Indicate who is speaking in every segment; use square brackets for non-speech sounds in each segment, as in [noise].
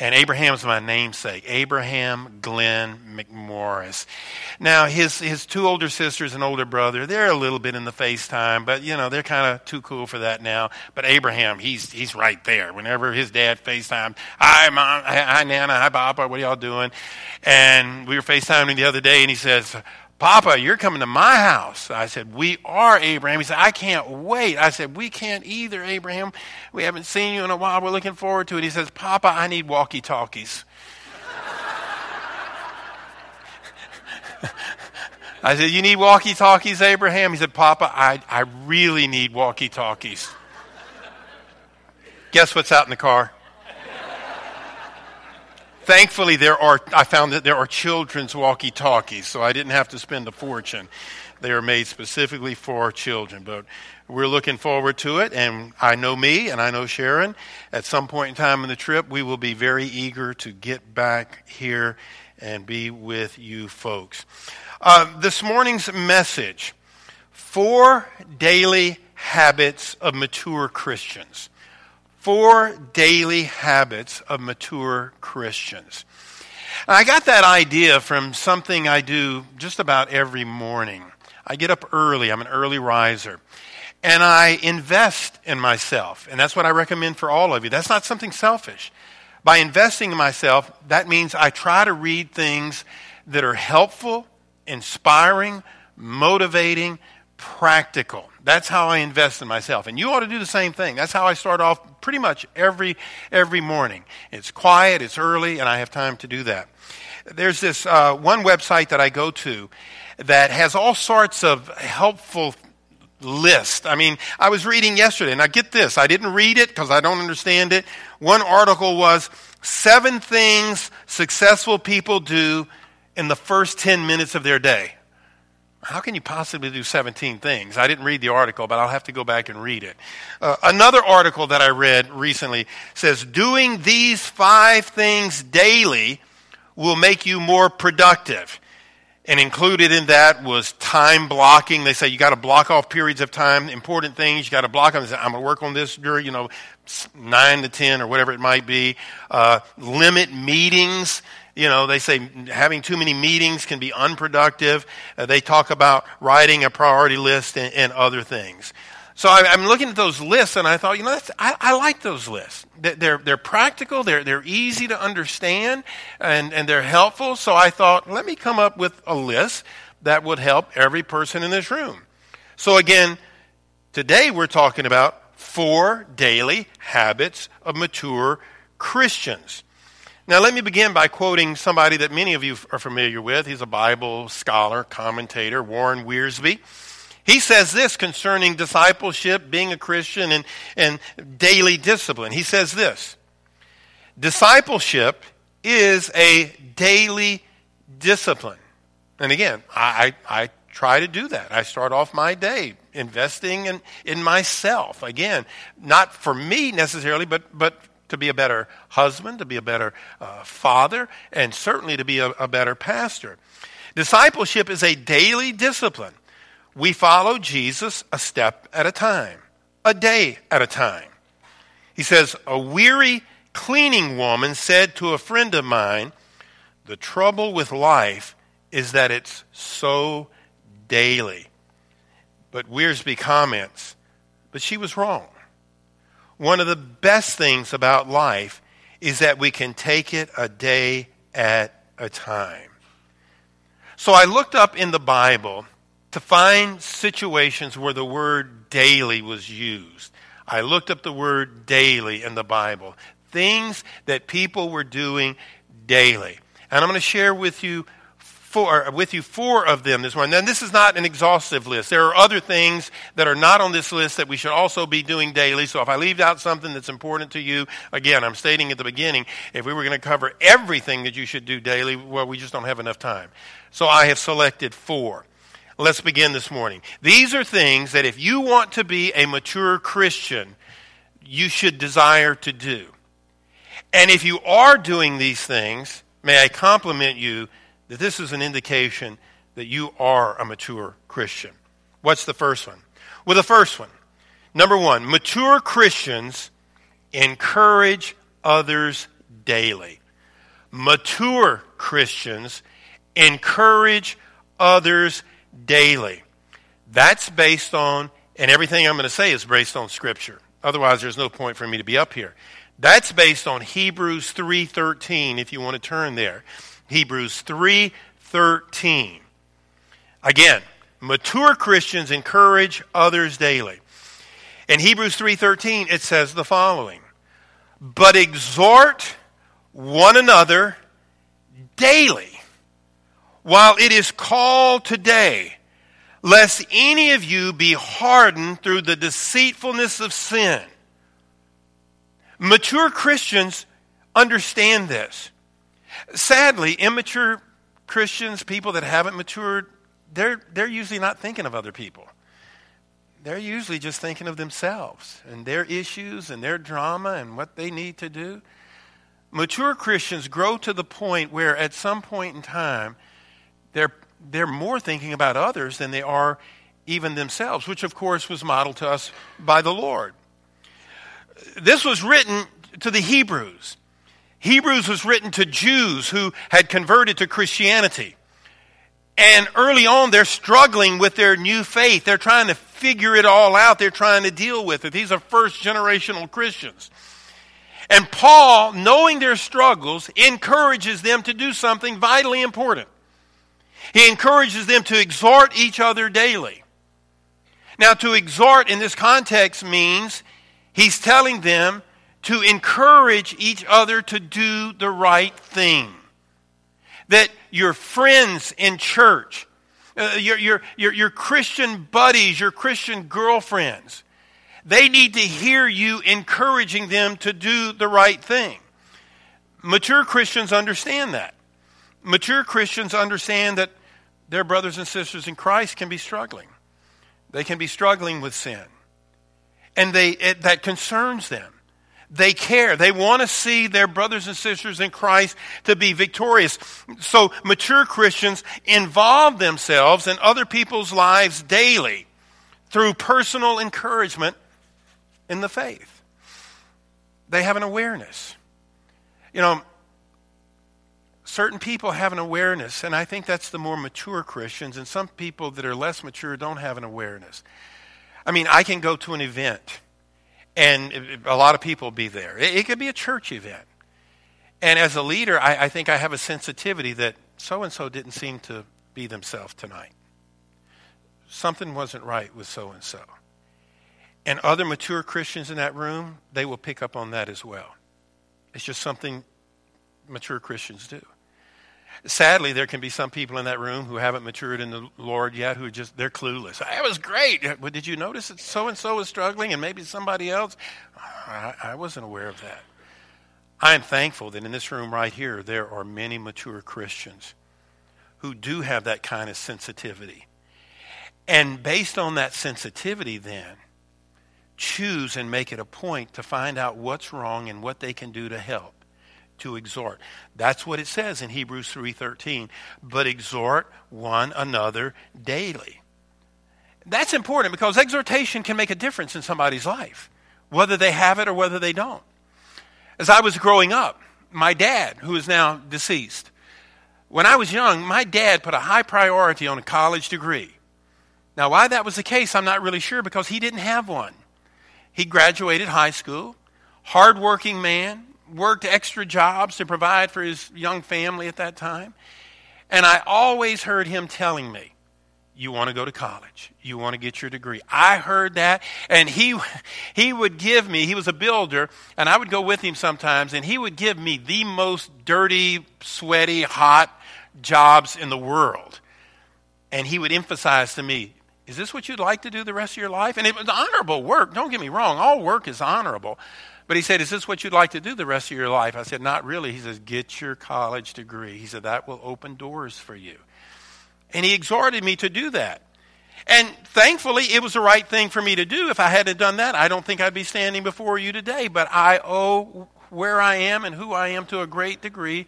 Speaker 1: And Abraham's my namesake, Abraham Glenn McMorris. Now, his, his two older sisters and older brother, they're a little bit in the FaceTime, but, you know, they're kind of too cool for that now. But Abraham, he's, he's right there. Whenever his dad FaceTime, hi, Mom, hi, Nana, hi, Papa, what are y'all doing? And we were FaceTiming the other day, and he says, Papa, you're coming to my house. I said, We are, Abraham. He said, I can't wait. I said, We can't either, Abraham. We haven't seen you in a while. We're looking forward to it. He says, Papa, I need walkie talkies. I said, You need walkie talkies, Abraham? He said, Papa, I, I really need walkie talkies. Guess what's out in the car? Thankfully, there are, I found that there are children's walkie talkies, so I didn't have to spend a fortune. They are made specifically for children, but we're looking forward to it. And I know me and I know Sharon. At some point in time in the trip, we will be very eager to get back here and be with you folks. Uh, this morning's message four daily habits of mature Christians. Four daily habits of mature Christians. I got that idea from something I do just about every morning. I get up early, I'm an early riser, and I invest in myself. And that's what I recommend for all of you. That's not something selfish. By investing in myself, that means I try to read things that are helpful, inspiring, motivating, practical. That's how I invest in myself. And you ought to do the same thing. That's how I start off pretty much every every morning. It's quiet, it's early, and I have time to do that. There's this uh, one website that I go to that has all sorts of helpful list. I mean, I was reading yesterday, and I get this. I didn't read it because I don't understand it. One article was seven things successful people do in the first 10 minutes of their day. How can you possibly do 17 things? I didn't read the article, but I'll have to go back and read it. Uh, another article that I read recently says doing these five things daily will make you more productive. And included in that was time blocking. They say you got to block off periods of time, important things. You got to block them. I'm going to work on this during, you know, nine to ten or whatever it might be. Uh, limit meetings you know, they say having too many meetings can be unproductive. Uh, they talk about writing a priority list and, and other things. So I, am looking at those lists, and I thought, you know, I, I, like those lists. They're, they're practical, they're, they're easy to understand, and, and they're helpful. So I thought, let me come up with a list that would help every person in this room. So again, today we're talking about four daily habits of mature Christians. Now, let me begin by quoting somebody that many of you are familiar with. He's a Bible scholar, commentator, Warren Wiersbe. He says this concerning discipleship, being a Christian, and, and daily discipline. He says this Discipleship is a daily discipline. And again, I, I, I try to do that. I start off my day investing in, in myself. Again, not for me necessarily, but, but to be a better husband, to be a better uh, father, and certainly to be a, a better pastor. Discipleship is a daily discipline. We follow Jesus a step at a time, a day at a time. He says, A weary cleaning woman said to a friend of mine, The trouble with life is that it's so daily. But Wiersbe comments, But she was wrong. One of the best things about life is that we can take it a day at a time. So I looked up in the Bible to find situations where the word daily was used. I looked up the word daily in the Bible, things that people were doing daily. And I'm going to share with you four, with you four of them this morning. Now, this is not an exhaustive list. There are other things that are not on this list that we should also be doing daily. So if I leave out something that's important to you, again, I'm stating at the beginning, if we were going to cover everything that you should do daily, well, we just don't have enough time. So I have selected four. Let's begin this morning. These are things that if you want to be a mature Christian, you should desire to do. And if you are doing these things, may I compliment you that this is an indication that you are a mature Christian. What's the first one? Well, the first one, number one, mature Christians encourage others daily. Mature Christians encourage others daily. That's based on, and everything I'm going to say is based on Scripture. Otherwise, there's no point for me to be up here. That's based on Hebrews 3:13 if you want to turn there. Hebrews 3:13. Again, mature Christians encourage others daily. In Hebrews 3:13 it says the following: "But exhort one another daily while it is called today, lest any of you be hardened through the deceitfulness of sin." Mature Christians understand this. Sadly, immature Christians, people that haven't matured, they're, they're usually not thinking of other people. They're usually just thinking of themselves and their issues and their drama and what they need to do. Mature Christians grow to the point where at some point in time, they're, they're more thinking about others than they are even themselves, which of course was modeled to us by the Lord this was written to the Hebrews. Hebrews was written to Jews who had converted to Christianity. And early on, they're struggling with their new faith. They're trying to figure it all out. They're trying to deal with it. These are first generational Christians. And Paul, knowing their struggles, encourages them to do something vitally important. He encourages them to exhort each other daily. Now, to exhort in this context means He's telling them to encourage each other to do the right thing. That your friends in church, uh, your, your, your, your Christian buddies, your Christian girlfriends, they need to hear you encouraging them to do the right thing. Mature Christians understand that. Mature Christians understand that their brothers and sisters in Christ can be struggling. They can be struggling with sin and they, it, that concerns them. They care. They want to see their brothers and sisters in Christ to be victorious. So mature Christians involve themselves in other people's lives daily through personal encouragement in the faith. They have an awareness. You know, certain people have an awareness, and I think that's the more mature Christians, and some people that are less mature don't have an awareness. I mean, I can go to an event and a lot of people be there. It, it could be a church event. And as a leader, I, I think I have a sensitivity that so and so didn't seem to be themselves tonight. Something wasn't right with so and so. And other mature Christians in that room, they will pick up on that as well. It's just something mature Christians do. Sadly, there can be some people in that room who haven't matured in the Lord yet who just, they're clueless. That was great. But did you notice that so and so was struggling and maybe somebody else? I, I wasn't aware of that. I am thankful that in this room right here, there are many mature Christians who do have that kind of sensitivity. And based on that sensitivity, then, choose and make it a point to find out what's wrong and what they can do to help to exhort. That's what it says in Hebrews 3:13. But exhort one another daily. That's important because exhortation can make a difference in somebody's life, whether they have it or whether they don't. As I was growing up, my dad, who is now deceased, when I was young, my dad put a high priority on a college degree. Now, why that was the case, I'm not really sure because he didn't have one. He graduated high school, hardworking man, worked extra jobs to provide for his young family at that time. And I always heard him telling me, you want to go to college. You want to get your degree. I heard that, and he, he would give me, he was a builder, and I would go with him sometimes, and he would give me the most dirty, sweaty, hot jobs in the world. And he would emphasize to me, Is this what you'd like to do the rest of your life? And it was honorable work. Don't get me wrong, all work is honorable. But he said, Is this what you'd like to do the rest of your life? I said, Not really. He says, Get your college degree. He said, That will open doors for you. And he exhorted me to do that. And thankfully, it was the right thing for me to do. If I hadn't done that, I don't think I'd be standing before you today. But I owe where I am and who I am to a great degree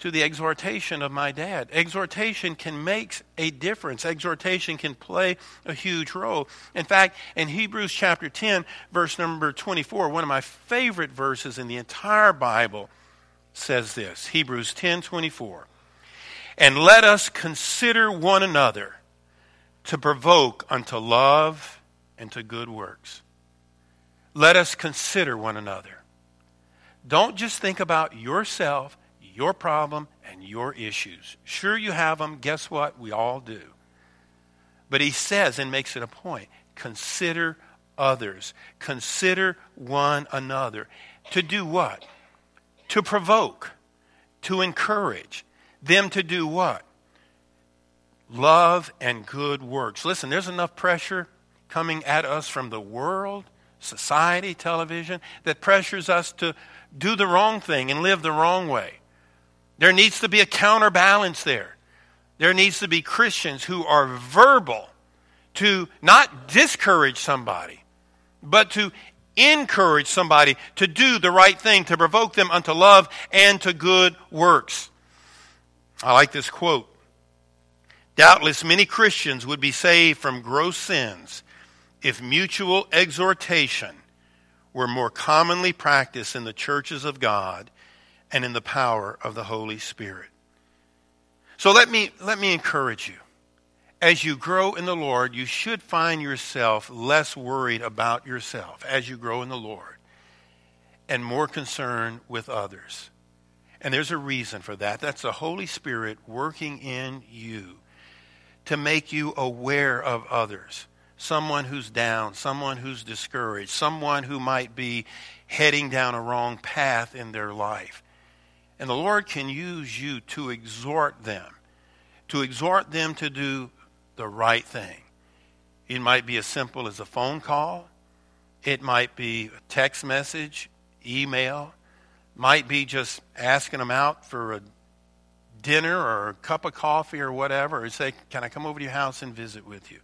Speaker 1: to the exhortation of my dad. Exhortation can make a difference. Exhortation can play a huge role. In fact, in Hebrews chapter 10, verse number 24, one of my favorite verses in the entire Bible says this. Hebrews 10:24. And let us consider one another to provoke unto love and to good works. Let us consider one another. Don't just think about yourself, your problem, and your issues. Sure, you have them. Guess what? We all do. But he says and makes it a point consider others, consider one another. To do what? To provoke, to encourage them to do what? love and good works. Listen, there's enough pressure coming at us from the world, society, television, that pressures us to do the wrong thing and live the wrong way. There needs to be a counterbalance there. There needs to be Christians who are verbal to not discourage somebody, but to encourage somebody to do the right thing, to provoke them unto love and to good works. I like this quote Doubtless many Christians would be saved from gross sins if mutual exhortation were more commonly practiced in the churches of God and in the power of the Holy Spirit. So let me, let me encourage you. As you grow in the Lord, you should find yourself less worried about yourself as you grow in the Lord and more concerned with others. And there's a reason for that. That's the Holy Spirit working in you to make you aware of others. Someone who's down, someone who's discouraged, someone who might be heading down a wrong path in their life. And the Lord can use you to exhort them, to exhort them to do the right thing. It might be as simple as a phone call, it might be a text message, email, might be just asking them out for a dinner or a cup of coffee or whatever, or say, Can I come over to your house and visit with you?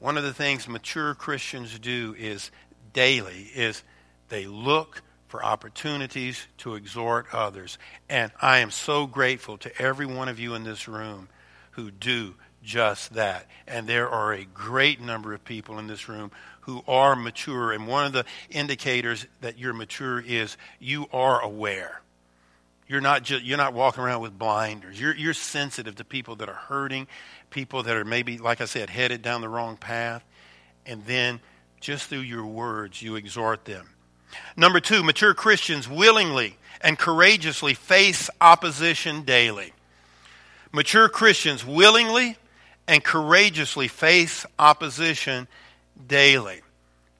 Speaker 1: One of the things mature Christians do is daily is they look for opportunities to exhort others. And I am so grateful to every one of you in this room who do just that. And there are a great number of people in this room who are mature. And one of the indicators that you're mature is you are aware. You're not, just, you're not walking around with blinders. You're, you're sensitive to people that are hurting, people that are maybe, like I said, headed down the wrong path. And then just through your words, you exhort them. Number two, mature Christians willingly and courageously face opposition daily. Mature Christians willingly and courageously face opposition daily.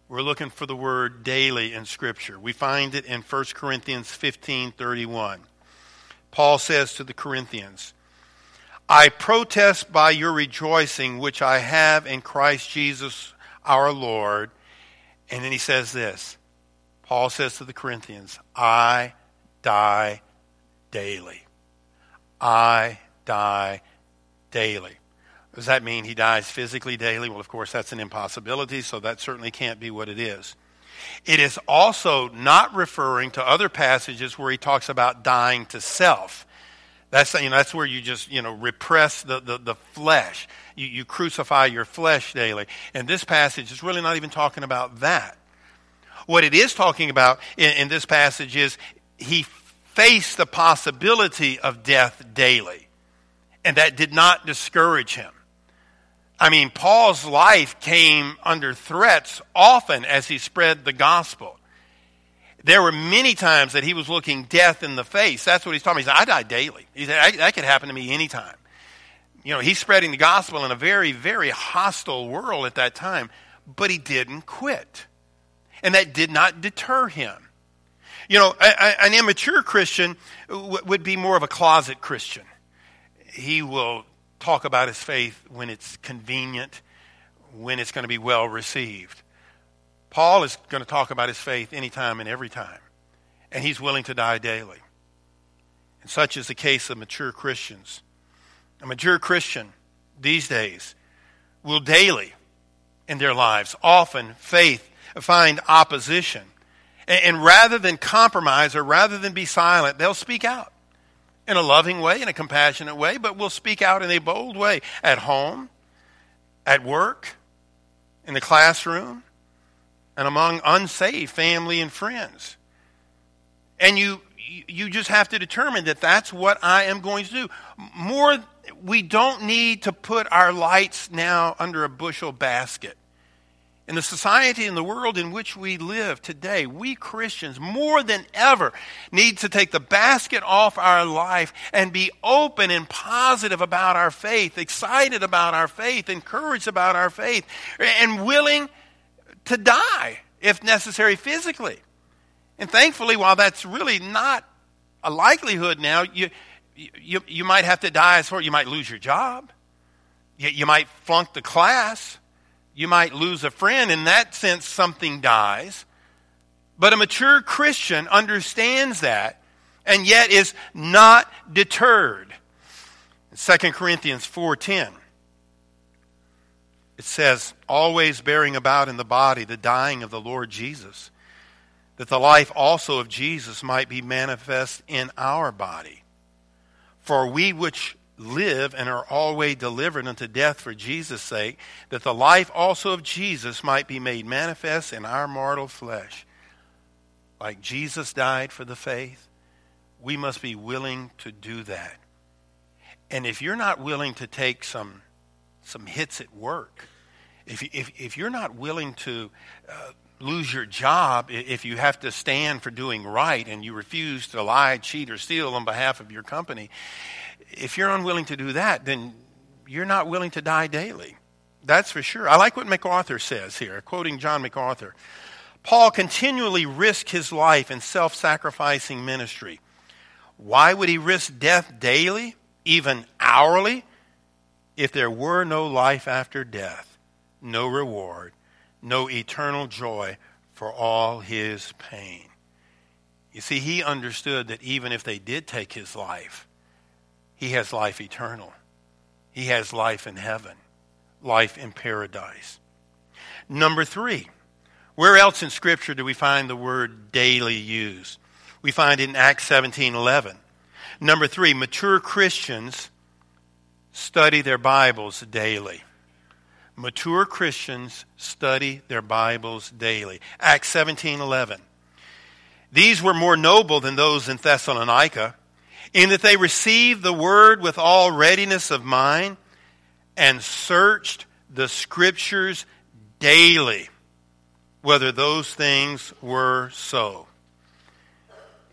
Speaker 1: We're looking for the word daily in Scripture. We find it in 1 Corinthians 15 31. Paul says to the Corinthians, I protest by your rejoicing which I have in Christ Jesus our Lord. And then he says this Paul says to the Corinthians, I die daily. I die daily. Does that mean he dies physically daily? Well, of course, that's an impossibility, so that certainly can't be what it is. It is also not referring to other passages where he talks about dying to self. That's, you know, that's where you just, you know, repress the, the, the flesh. You, you crucify your flesh daily. And this passage is really not even talking about that. What it is talking about in, in this passage is he faced the possibility of death daily. And that did not discourage him. I mean, Paul's life came under threats often as he spread the gospel. There were many times that he was looking death in the face. That's what he's talking about. He said, I die daily. He said, that could happen to me anytime. You know, he's spreading the gospel in a very, very hostile world at that time, but he didn't quit. And that did not deter him. You know, an immature Christian would be more of a closet Christian. he will talk about his faith when it's convenient, when it's going to be well received. Paul is going to talk about his faith anytime and every time, and he's willing to die daily. And such is the case of mature Christians. A mature Christian these days will daily in their lives often faith find opposition. And, and rather than compromise or rather than be silent, they'll speak out in a loving way, in a compassionate way, but will speak out in a bold way at home, at work, in the classroom, and among unsaved family and friends. And you you just have to determine that that's what I am going to do. More we don't need to put our lights now under a bushel basket. In the society and the world in which we live today, we Christians more than ever need to take the basket off our life and be open and positive about our faith, excited about our faith, encouraged about our faith, and willing to die if necessary physically. And thankfully, while that's really not a likelihood now, you, you, you might have to die as far you might lose your job. You, you might flunk the class. You might lose a friend. In that sense, something dies. But a mature Christian understands that and yet is not deterred. In 2 Corinthians 4:10 it says always bearing about in the body the dying of the Lord Jesus that the life also of Jesus might be manifest in our body for we which live and are always delivered unto death for Jesus' sake, that the life also of Jesus might be made manifest in our mortal flesh. Like Jesus died for the faith, we must be willing to do that. And if you're not willing to take some, some hits at work, if, if, if you're not willing to uh, lose your job if you have to stand for doing right and you refuse to lie, cheat, or steal on behalf of your company. If you're unwilling to do that, then you're not willing to die daily. That's for sure. I like what MacArthur says here, quoting John MacArthur. Paul continually risked his life in self sacrificing ministry. Why would he risk death daily, even hourly, if there were no life after death, no reward, no eternal joy for all his pain. You see, he understood that even if they did take his life, he has life eternal. He has life in heaven, life in paradise. Number three, where else in Scripture do we find the word daily used? We find it in Acts 17 11. Number three, mature Christians study their Bibles daily mature Christians study their Bibles daily. Acts 17:11. These were more noble than those in Thessalonica, in that they received the word with all readiness of mind and searched the scriptures daily whether those things were so.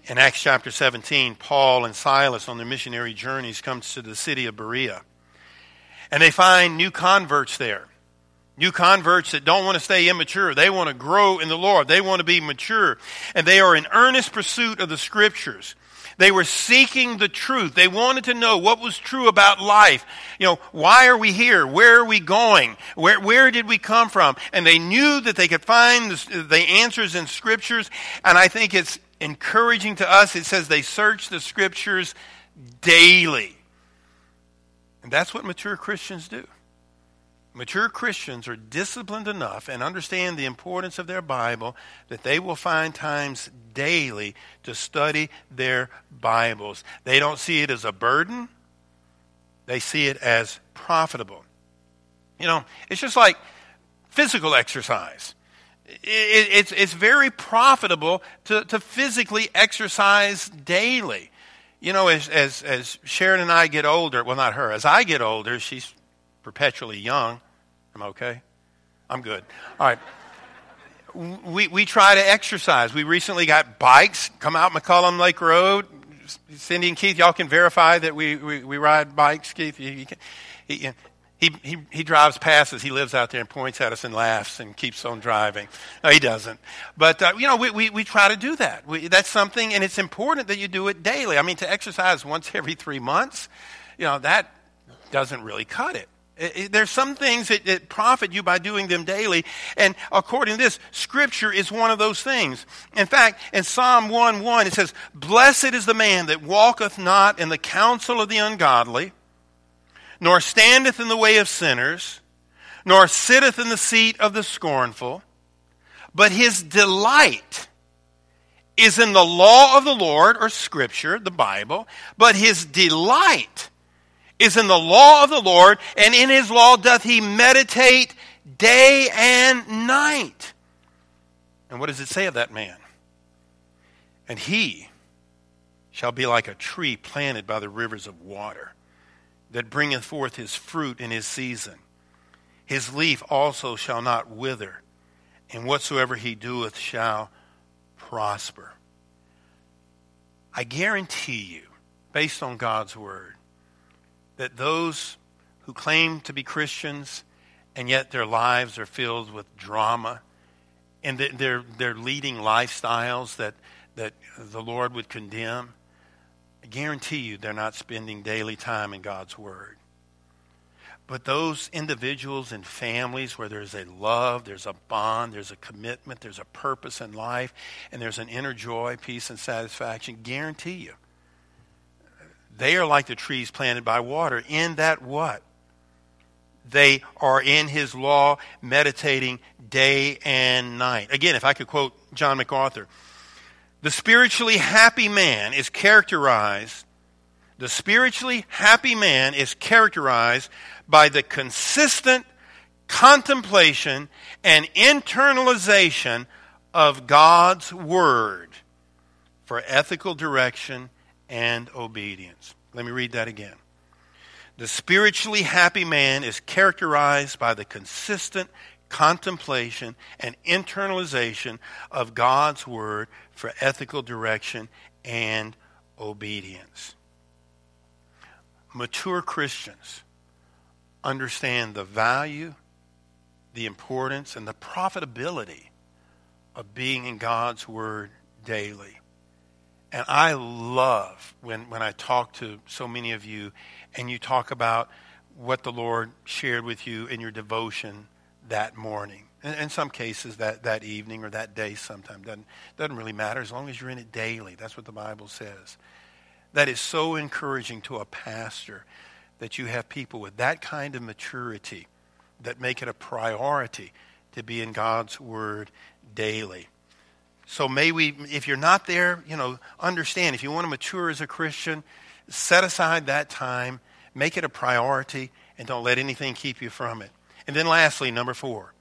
Speaker 1: In Acts chapter 17, Paul and Silas on their missionary journeys come to the city of Berea. And they find new converts there. New converts that don't want to stay immature. They want to grow in the Lord. They want to be mature. And they are in earnest pursuit of the scriptures. They were seeking the truth. They wanted to know what was true about life. You know, why are we here? Where are we going? Where, where did we come from? And they knew that they could find the, the answers in scriptures. And I think it's encouraging to us. It says they search the scriptures daily. And that's what mature Christians do. Mature Christians are disciplined enough and understand the importance of their Bible that they will find times daily to study their Bibles. They don't see it as a burden, they see it as profitable. You know, it's just like physical exercise. It, it's, it's very profitable to, to physically exercise daily. You know, as, as, as Sharon and I get older, well, not her, as I get older, she's perpetually young. I'm okay? I'm good. All right. We, we try to exercise. We recently got bikes come out McCullum Lake Road. Cindy and Keith, y'all can verify that we, we, we ride bikes. Keith, can, He, he, he drives past us. He lives out there and points at us and laughs and keeps on driving. No, he doesn't. But, uh, you know, we, we, we try to do that. We, that's something, and it's important that you do it daily. I mean, to exercise once every three months, you know, that doesn't really cut it. There's some things that, that profit you by doing them daily. And according to this, Scripture is one of those things. In fact, in Psalm 1 1, it says, Blessed is the man that walketh not in the counsel of the ungodly nor standeth in the way of sinners, nor sitteth in the seat of the scornful, but his delight is in the law of the Lord, or Scripture, the Bible, but his delight is in the law of the Lord, and in his law doth he meditate day and night. And what does it say of that man? And he shall be like a tree planted by the rivers of water that bringeth forth his fruit in his season. His leaf also shall not wither, and whatsoever he doeth shall prosper. I guarantee you, based on God's word, that those who claim to be Christians and yet their lives are filled with drama and they're, they're leading lifestyles that, that the Lord would condemn, I guarantee you they're not spending daily time in God's Word. But those individuals and families where there's a love, there's a bond, there's a commitment, there's a purpose in life, and there's an inner joy, peace, and satisfaction, guarantee you, they are like the trees planted by water in that what? They are in his law, meditating day and night. Again, if I could quote John MacArthur, the spiritually happy man is characterized, the spiritually happy man is characterized by the consistent contemplation and internalization of God's Word for ethical direction and obedience. Let me read that again. The spiritually happy man is characterized by the consistent contemplation and internalization of God's Word for ethical direction and obedience. Mature Christians understand the value, the importance, and the profitability of being in God's Word daily. And I love when, when I talk to so many of you and you talk about what the Lord shared with you in your devotion that morning. In, in some cases, that, that evening or that day sometime. Doesn't, doesn't really matter as long as you're in it daily. That's what the Bible says. That is so encouraging to a pastor that you have people with that kind of maturity that make it a priority to be in God's Word daily. So may we, if you're not there, you know, understand. If you want to mature as a Christian, set aside that time, make it a priority, and don't let anything keep you from it. And then lastly, number four,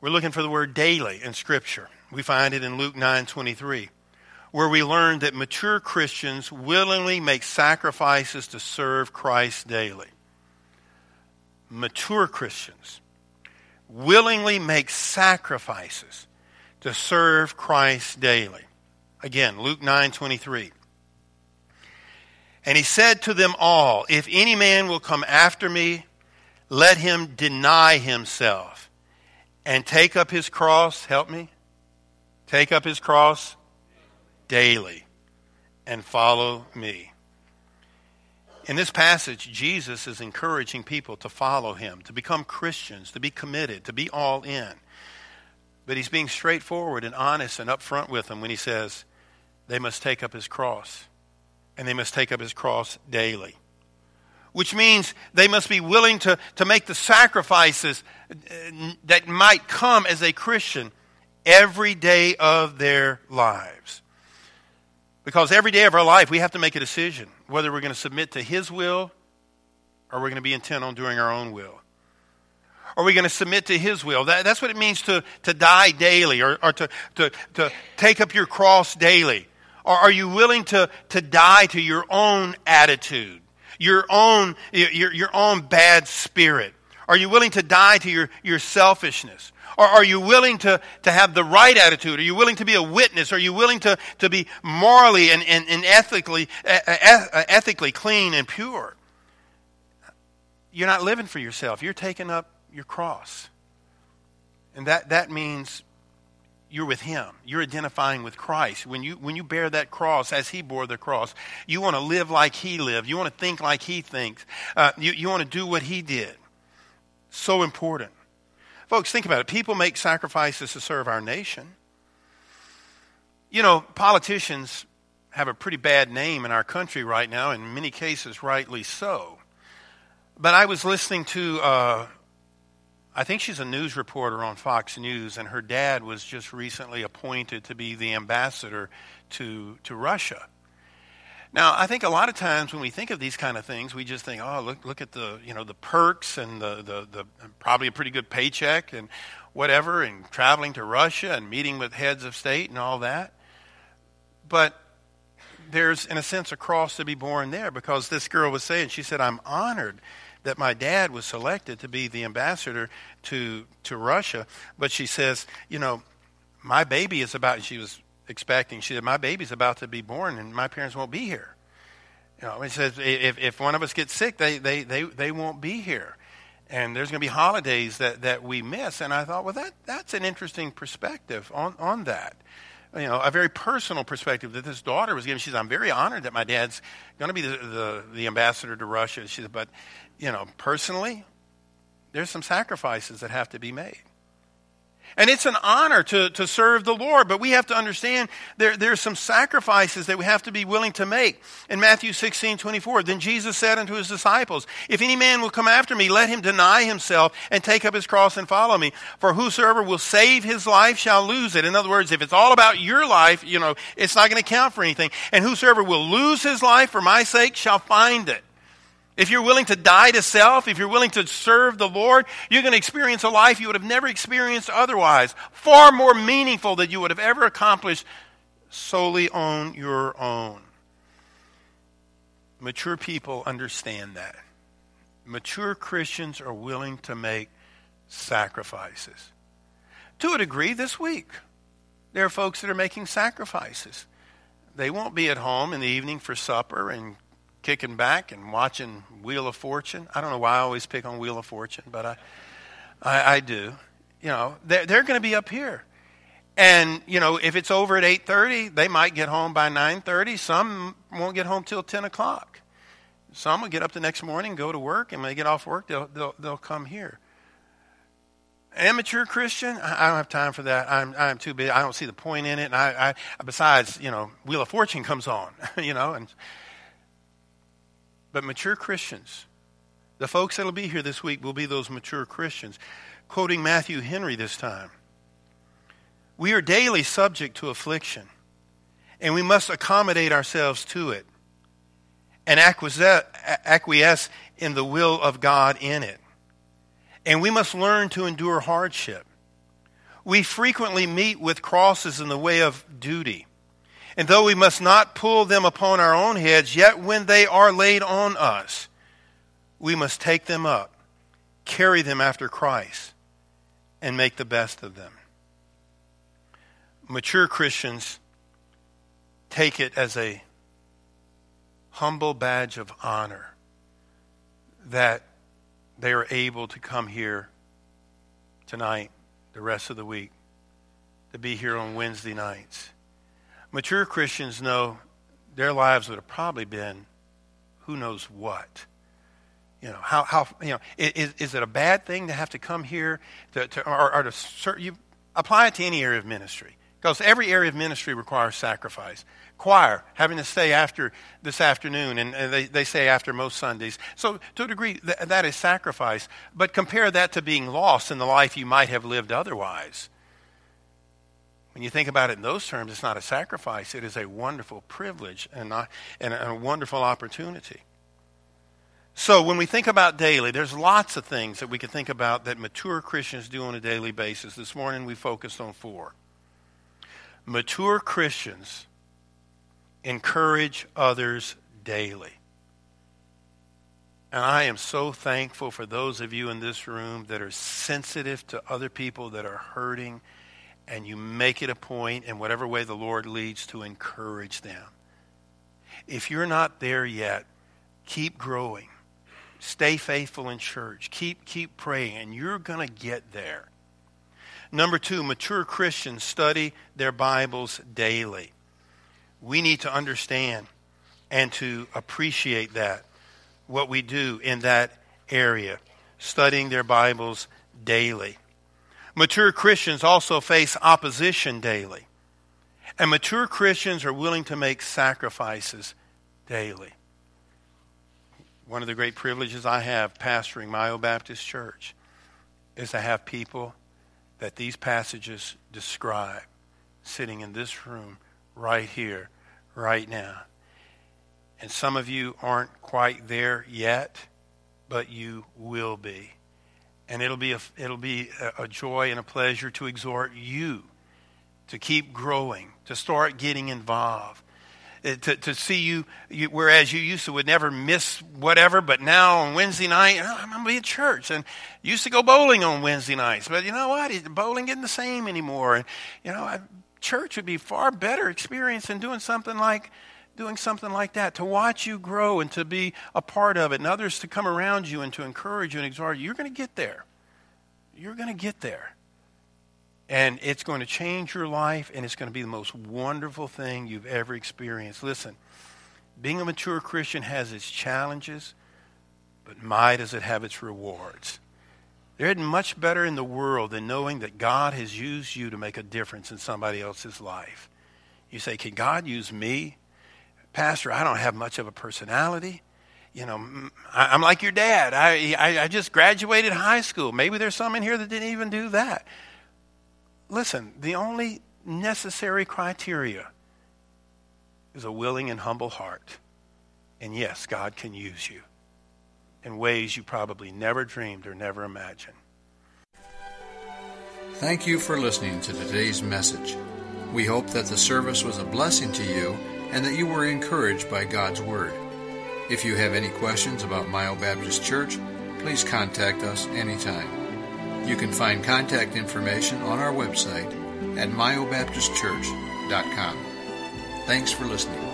Speaker 1: we're looking for the word daily in Scripture. We find it in Luke 9 23, where we learn that mature Christians willingly make sacrifices to serve Christ daily. Mature Christians willingly make sacrifices to serve Christ daily. Again, Luke 9 23. And he said to them all, If any man will come after me, let him deny himself and take up his cross. Help me. Take up his cross daily and follow me. In this passage, Jesus is encouraging people to follow him, to become Christians, to be committed, to be all in. But he's being straightforward and honest and upfront with them when he says they must take up his cross, and they must take up his cross daily which means they must be willing to, to make the sacrifices uh, that might come as a Christian every day of their lives. Because every day of our life, we have to make a decision whether we're going to submit to His will or we're going to be intent on doing our own will. Are we going to submit to His will? That, that's what it means to, to die daily or, or to, to, to take up your cross daily. Or are you willing to, to die to your own attitude? your own, your, your own bad spirit? Are you willing to die to your, your selfishness? Or are you willing to, to have the right attitude? Are you willing to be a witness? Are you willing to, to be morally and, and, and ethically, uh, ethically clean and pure? you're not living for yourself. You're taking up your cross. And that, that means you're with him. You're identifying with Christ. When you, when you bear that cross as he bore the cross, you want to live like he lived. You want to think like he thinks. Uh, you, you want to do what he did. So important. Folks, think about it. People make sacrifices to serve our nation. You know, politicians have a pretty bad name in our country right now, in many cases, rightly so. But I was listening to uh, I think she's a news reporter on Fox News, and her dad was just recently appointed to be the ambassador to, to Russia. Now, I think a lot of times when we think of these kind of things, we just think, oh, look, look at the, you know, the perks and the, the, the probably a pretty good paycheck and whatever, and traveling to Russia and meeting with heads of state and all that. But there's, in a sense, a cross to be borne there because this girl was saying, she said, I'm honored that my dad was selected to be the ambassador to to Russia. But she says, you know, my baby is about. She was expecting. She said, my baby's about to be born, and my parents won't be here. You know, he says if if one of us gets sick, they they they they won't be here. And there's going to be holidays that, that we miss. And I thought, well, that, that's an interesting perspective on, on that you know, a very personal perspective that this daughter was giving. She said, I'm very honored that my dad's going to be the, the, the, ambassador to Russia. She said, but you know, personally, there's some sacrifices that have to be made. And it's an honor to, to serve the Lord, but we have to understand there, there are some sacrifices that we have to be willing to make. In Matthew 16, 24, then Jesus said unto his disciples, If any man will come after me, let him deny himself and take up his cross and follow me. For whosoever will save his life shall lose it. In other words, if it's all about your life, you know, it's not going to count for anything. And whosoever will lose his life for my sake shall find it. If you're willing to die to self, if you're willing to serve the Lord, you're going to experience a life you would have never experienced otherwise, far more meaningful than you would have ever accomplished solely on your own. Mature people understand that. Mature Christians are willing to make sacrifices. To a degree, this week, there are folks that are making sacrifices. They won't be at home in the evening for supper and kicking back and watching Wheel of Fortune. I don't know why I always pick on Wheel of Fortune, but I, I, I do. You know, they're, they're going to be up here. And, you know, if it's over at 8.30, they might get home by 9.30. Some won't get home till 10 o'clock. Some will get up the next morning, go to work, and when they get off work, they'll, they'll, they'll come here. Amateur Christian, I don't have time for that. I'm, I'm too busy. I don't see the point in it. And I, I, besides, you know, Wheel of Fortune comes on, [laughs] you know, and but mature Christians, the folks that'll be here this week will be those mature Christians. Quoting Matthew Henry this time We are daily subject to affliction, and we must accommodate ourselves to it and acquiesce in the will of God in it. And we must learn to endure hardship. We frequently meet with crosses in the way of duty and though we must not pull them upon our own heads, yet when they are laid on us, we must take them up, carry them after Christ, and make the best of them. Mature Christians take it as a humble badge of honor that they are able to come here tonight, the rest of the week, to be here on Wednesday nights Mature Christians know their lives would have probably been who knows what. You know, how, how you know, is, is it a bad thing to have to come here to, to or, or to, you apply it to any area of ministry? Because every area of ministry requires sacrifice. Choir, having to stay after this afternoon, and they, they say after most Sundays. So, to a degree, th- that is sacrifice. But compare that to being lost in the life you might have lived otherwise. When you think about it in those terms, it's not a sacrifice, it is a wonderful privilege and, not, and a wonderful opportunity. So, when we think about daily, there's lots of things that we can think about that mature Christians do on a daily basis. This morning we focused on four. Mature Christians encourage others daily. And I am so thankful for those of you in this room that are sensitive to other people that are hurting and you make it a point in whatever way the Lord leads to encourage them. If you're not there yet, keep growing. stay faithful in church. Keep, keep praying, and you're going to get there. Number two, mature Christians study their Bibles daily. We need to understand and to appreciate that, what we do in that area, studying their Bibles daily. Mature Christians also face opposition daily. And mature Christians are willing to make sacrifices daily. One of the great privileges I have pastoring Mayo Baptist Church is to have people that these passages describe sitting in this room right here, right now. And some of you aren't quite there yet, but you will be. And it'll be a, it'll be a joy and a pleasure to exhort you to keep growing, to start getting involved, uh, to, to see you, you, whereas you used to would never miss whatever, but now on Wednesday night, oh, I'm going to be at church. And used to go bowling on Wednesday nights, but you know what? Bowling isn't the same anymore. And, you know, I, church would be far better experience than doing something like doing something like that, to watch you grow and to be a part of it, and others to come around you and to encourage you and exhort you. You're going to get there. You're going to get there. And it's going to change your life, and it's going to be the most wonderful thing you've ever experienced. Listen, being a mature Christian has its challenges, but my, does it have its rewards. There isn't much better in the world than knowing that God has used you to make a difference in somebody else's life. You say, Can God use me? Pastor, I don't have much of a personality. You know, I'm like your dad. I, I, I just graduated high school. Maybe there's some in here that didn't even do that. Listen, the only necessary criteria is a willing and humble heart. And yes, God can use you in ways you probably never dreamed or never imagined.
Speaker 2: Thank you for listening to today's message. We hope that the service was a blessing to you and that you were encouraged by God's Word. If you have any questions about Mayo Baptist Church, please contact us anytime. You can find contact information on our website at mayobaptistchurch.com. Thanks for listening.